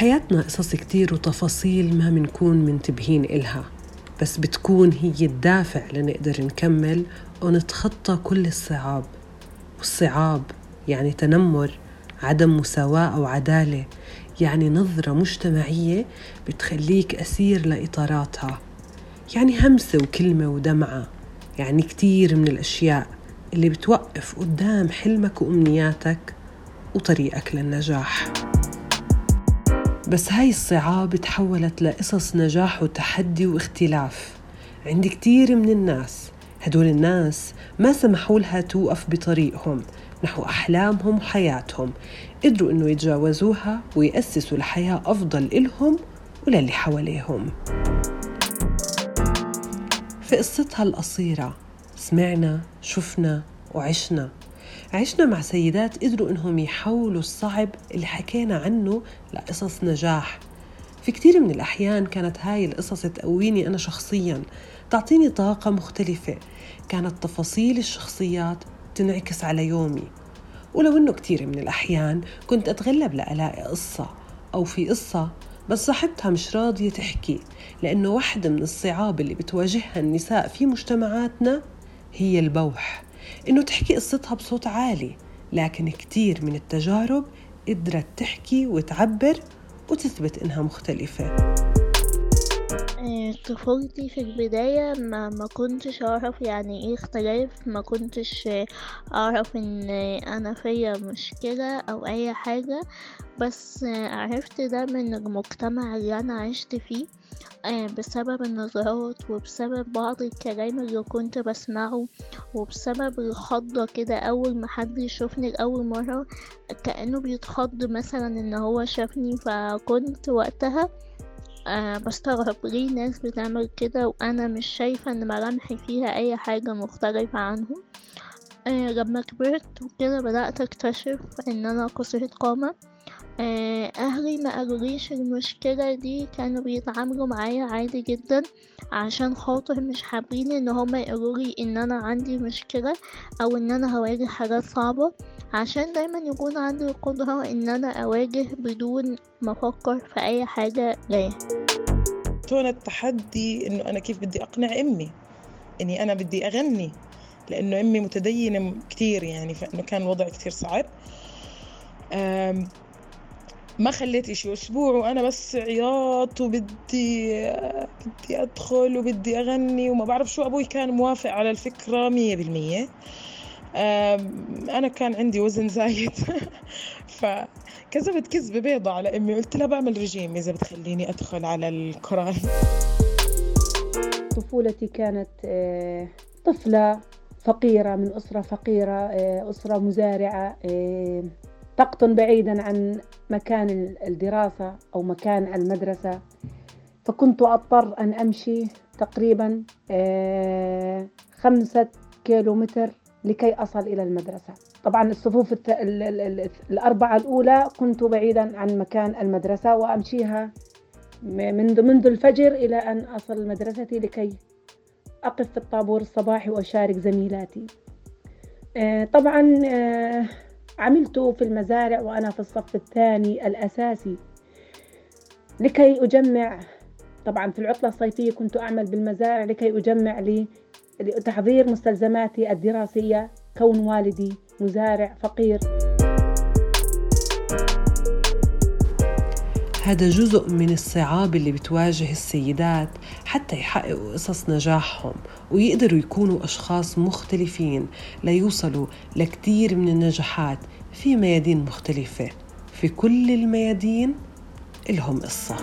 بحياتنا قصص كتير وتفاصيل ما منكون منتبهين إلها بس بتكون هي الدافع لنقدر نكمل ونتخطى كل الصعاب. والصعاب يعني تنمر عدم مساواة أو عدالة يعني نظرة مجتمعية بتخليك أسير لإطاراتها. يعني همسة وكلمة ودمعة يعني كتير من الأشياء اللي بتوقف قدام حلمك وأمنياتك وطريقك للنجاح. بس هاي الصعاب تحولت لقصص نجاح وتحدي واختلاف. عند كتير من الناس هدول الناس ما سمحوا لها توقف بطريقهم نحو أحلامهم وحياتهم. قدروا إنه يتجاوزوها ويأسسوا لحياة أفضل إلهم وللي حواليهم. في قصتها القصيرة سمعنا شفنا وعشنا. عشنا مع سيدات قدروا إنهم يحولوا الصعب اللي حكينا عنه لقصص نجاح. في كتير من الأحيان كانت هاي القصص تقويني أنا شخصياً تعطيني طاقة مختلفة. كانت تفاصيل الشخصيات تنعكس على يومي. ولو إنه كتير من الأحيان كنت أتغلب لألاقي قصة أو في قصة بس صاحبتها مش راضية تحكي لأنه واحدة من الصعاب اللي بتواجهها النساء في مجتمعاتنا هي البوح. إنه تحكي قصتها بصوت عالي لكن كتير من التجارب قدرت تحكي وتعبر وتثبت إنها مختلفة. طفولتي في البداية ما, ما كنتش أعرف يعني إيه اختلاف ما كنتش أعرف إن أنا فيا مشكلة أو أي حاجة بس عرفت ده من المجتمع اللي أنا عشت فيه آه، بسبب النظرات وبسبب بعض الكلام اللي كنت بسمعه وبسبب الخضة كده أول ما حد يشوفني لأول مرة كأنه بيتخض مثلا إن هو شافني فكنت وقتها أه بستغرب ليه ناس بتعمل كده وأنا مش شايفة إن ملامحي فيها أي حاجة مختلفة عنهم. أه لما كبرت وكده بدأت أكتشف إن أنا قصيرة قامة. آه، أهلي ما قالوليش المشكلة دي كانوا بيتعاملوا معايا عادي جدا عشان خاطر مش حابين إن هما يقولولي إن أنا عندي مشكلة أو إن أنا هواجه حاجات صعبة. عشان دايما يكون عندي القدرة إن أنا أواجه بدون ما أفكر في أي حاجة جاية. كان التحدي إنه أنا كيف بدي أقنع أمي؟ إني أنا بدي أغني لأنه أمي متدينة كتير يعني فإنه كان الوضع كتير صعب. ما خليت إشي أسبوع وأنا بس عياط وبدي بدي أدخل وبدي أغني وما بعرف شو. أبوي كان موافق على الفكرة مية بالمية. أنا كان عندي وزن زايد. فكذبت كذبة بيضة على أمي. قلت لها بعمل رجيم إذا بتخليني أدخل على القرآن. طفولتي كانت آه، طفلة فقيرة من أسرة فقيرة آه، أسرة مزارعة آه، تقطن بعيدا عن مكان الدراسة أو مكان المدرسة. فكنت أضطر أن أمشي تقريبا آه، خمسة كيلو متر لكي أصل إلى المدرسة. طبعا الصفوف الأربعة الأولى كنت بعيدا عن مكان المدرسة وأمشيها منذ منذ الفجر إلى أن أصل مدرستي لكي أقف في الطابور الصباحي وأشارك زميلاتي. آه، طبعا آه، عملت في المزارع وأنا في الصف الثاني الأساسي. لكي أجمع طبعا في العطلة الصيفية كنت أعمل بالمزارع لكي أجمع لي لتحضير مستلزماتي الدراسية كون والدي مزارع فقير. هذا جزء من الصعاب اللي بتواجه السيدات حتى يحققوا قصص نجاحهم ويقدروا يكونوا أشخاص مختلفين ليوصلوا لكتير من النجاحات في ميادين مختلفة. في كل الميادين إلهم قصة.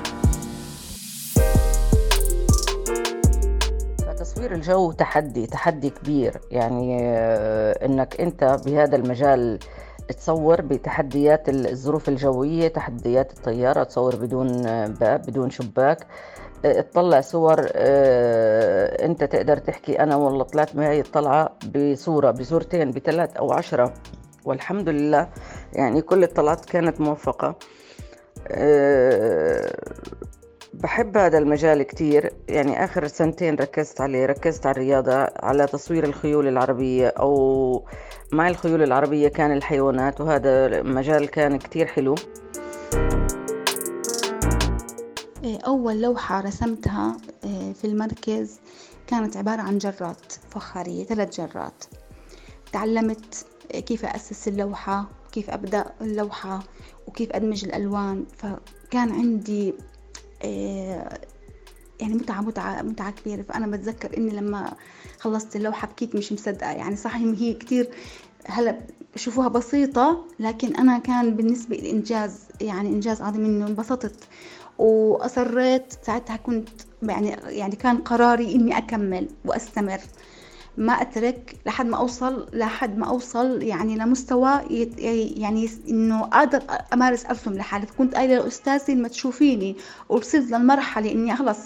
تصوير الجو تحدي تحدي كبير. يعني آه، إنك أنت بهذا المجال تصور بتحديات الظروف الجوية تحديات الطيارة تصور بدون باب بدون شباك. آه، تطلع صور آه، انت تقدر تحكي أنا والله طلعت معي الطلعة بصورة بصورتين بثلاث أو عشرة. والحمد لله يعني كل الطلعات كانت موفقة. بحب هذا المجال كتير. يعني آخر سنتين ركزت عليه ركزت على الرياضة على تصوير الخيول العربية أو مع الخيول العربية كان الحيوانات وهذا مجال كان كتير حلو. آه، أول لوحة رسمتها آه، في المركز كانت عبارة عن جرات فخارية ثلاث جرات. تعلمت كيف أسس اللوحة كيف أبدأ اللوحة وكيف أدمج الألوان. فكان عندي يعني متعة متعة متعة كبيرة. فأنا بتذكر إني لما خلصت اللوحة بكيت مش مصدقة. يعني صحيح هي كتير هلا بشوفوها بسيطة لكن أنا كان بالنسبة لي إنجاز يعني إنجاز عظيم إنه انبسطت. وأصريت ساعتها كنت يعني يعني كان قراري إني أكمل وأستمر. ما أترك لحد ما أوصل لحد ما أوصل يعني لمستوى يعني إنه أقدر أمارس ارسم لحالي. فكنت قايلة لاستاذتي لما تشوفيني وصلت للمرحلة إني خلص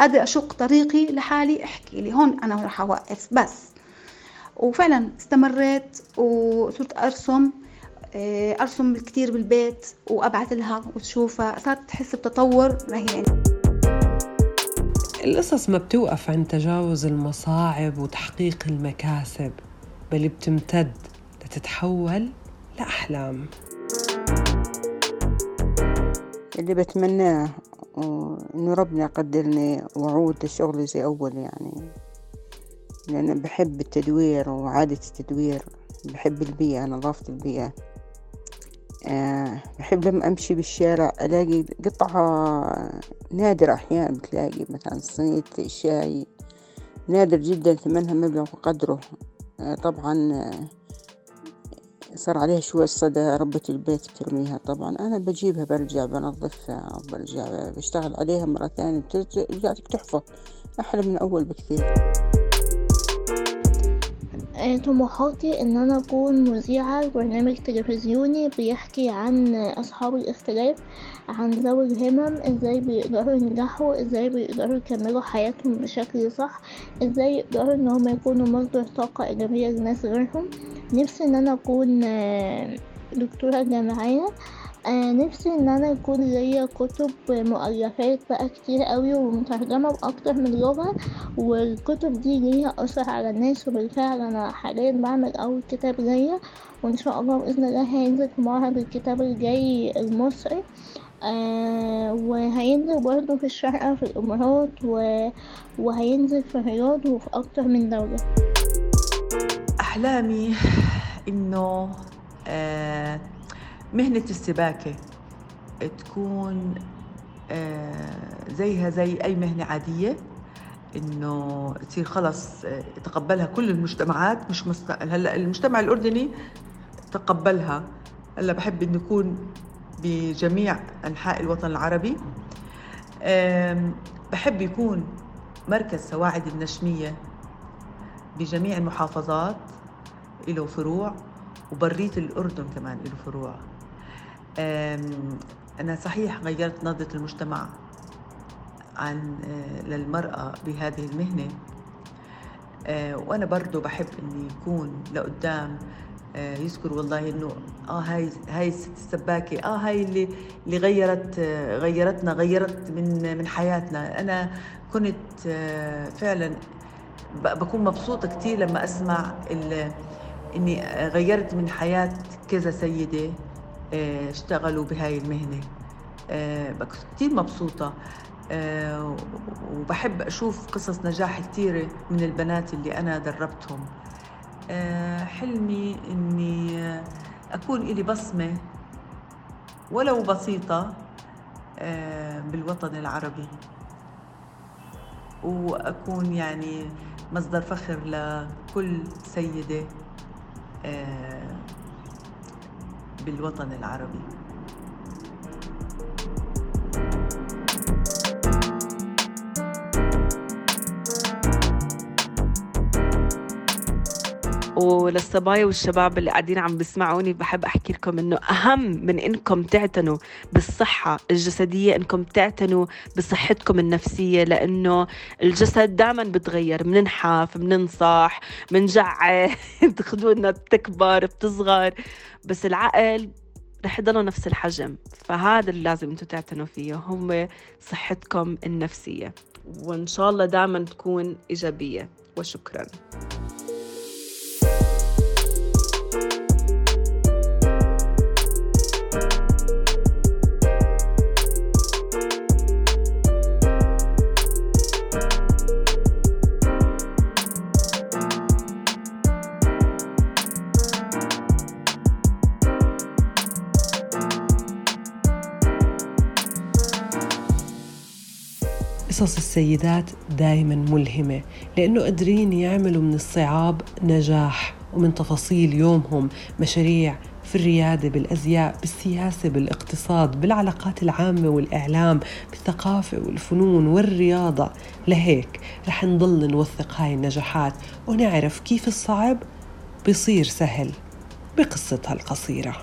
قادر أشق طريقي لحالي أحكي لي. هون أنا راح أوقف بس. وفعلا استمريت وصرت أرسم آه، أرسم كثير بالبيت وأبعث لها وتشوفها. صارت تحس بتطور رهيب. القصص ما بتوقف عند تجاوز المصاعب وتحقيق المكاسب بل بتمتد لتتحول لأحلام. اللي بتمناه إنه ربنا يقدرني وأعود لشغلي زي أول يعني. لأن بحب التدوير وعادة التدوير بحب البيئة نظافة البيئة. بحب لما أمشي بالشارع ألاقي قطعة نادرة أحيانا بتلاقي مثلا صينية شاي نادر جدا ثمنها مبلغ وقدره. أه طبعا آه، صار عليها شوية صدى ربة البيت بترميها طبعا. أنا بجيبها برجع بنظفها برجع بشتغل عليها مرة ثانية بترجع تحفة أحلى من أول بكثير. آه، طموحاتي إن أنا أكون مذيعة برنامج تلفزيوني بيحكي عن أصحاب الاختلاف عن ذوي الهمم إزاي بيقدروا ينجحوا إزاي بيقدروا يكملوا حياتهم بشكل صح إزاي يقدروا إن هما يكونوا مصدر طاقة إيجابية لناس غيرهم. نفسي إن أنا أكون آه، دكتورة جامعية آه نفسي إن أنا يكون ليا كتب مؤلفات بقى كتير قوي ومترجمة بأكتر من لغة والكتب دي ليها أثر على الناس وبالفعل أنا حاليا بعمل أول كتاب ليا وإن شاء الله بإذن الله هينزل في معرض الكتاب الجاي المصري. آه وهينزل برضه في الشارقة في الإمارات و... وهينزل في الرياض وفي أكتر من دولة. أحلامي إنه آه مهنة السباكة تكون آه، زيها زي أي مهنة عادية إنه تصير خلص آه، يتقبلها كل المجتمعات مش مست... هلأ المجتمع الأردني تقبلها. هلأ بحب إنه يكون بجميع أنحاء الوطن العربي. بحب يكون مركز سواعد النشمية بجميع المحافظات له فروع وبرية الأردن كمان له فروع. أنا صحيح غيرت نظرة المجتمع عن آه، للمرأة بهذه المهنة. آه، وأنا برضو بحب إني يكون لقدام آه، يذكر والله إنه آه هاي هاي الست السباكة آه هاي اللي اللي غيرت غيرتنا غيرت من من حياتنا. أنا كنت فعلا بكون مبسوطة كثير لما أسمع إني غيرت من حياة كذا سيدة. اشتغلوا بهاي المهنة. آه، كثير مبسوطة. آه، وبحب أشوف قصص نجاح كثيرة من البنات اللي أنا دربتهم. حلمي إني أكون إلي بصمة ولو بسيطة بالوطن العربي. وأكون يعني مصدر فخر لكل سيدة بالوطن العربي. وللصبايا والشباب اللي قاعدين عم بيسمعوني بحب أحكي لكم إنه أهم من إنكم تعتنوا بالصحة الجسدية إنكم تعتنوا بصحتكم النفسية لأنه الجسد دائما بتغير بننحف بننصح بنجع خدودنا بتكبر بتصغر بس العقل رح يضلوا نفس الحجم. فهذا اللي لازم أنتم تعتنوا فيه هم صحتكم النفسية. وإن شاء الله دائما تكون إيجابية. وشكرا. قصص السيدات دايما ملهمة لأنه قادرين يعملوا من الصعاب نجاح ومن تفاصيل يومهم مشاريع في الريادة بالأزياء بالسياسة بالاقتصاد بالعلاقات العامة والإعلام بالثقافة والفنون والرياضة. لهيك رح نضل نوثق هاي النجاحات ونعرف كيف الصعب بيصير سهل بقصتها القصيرة.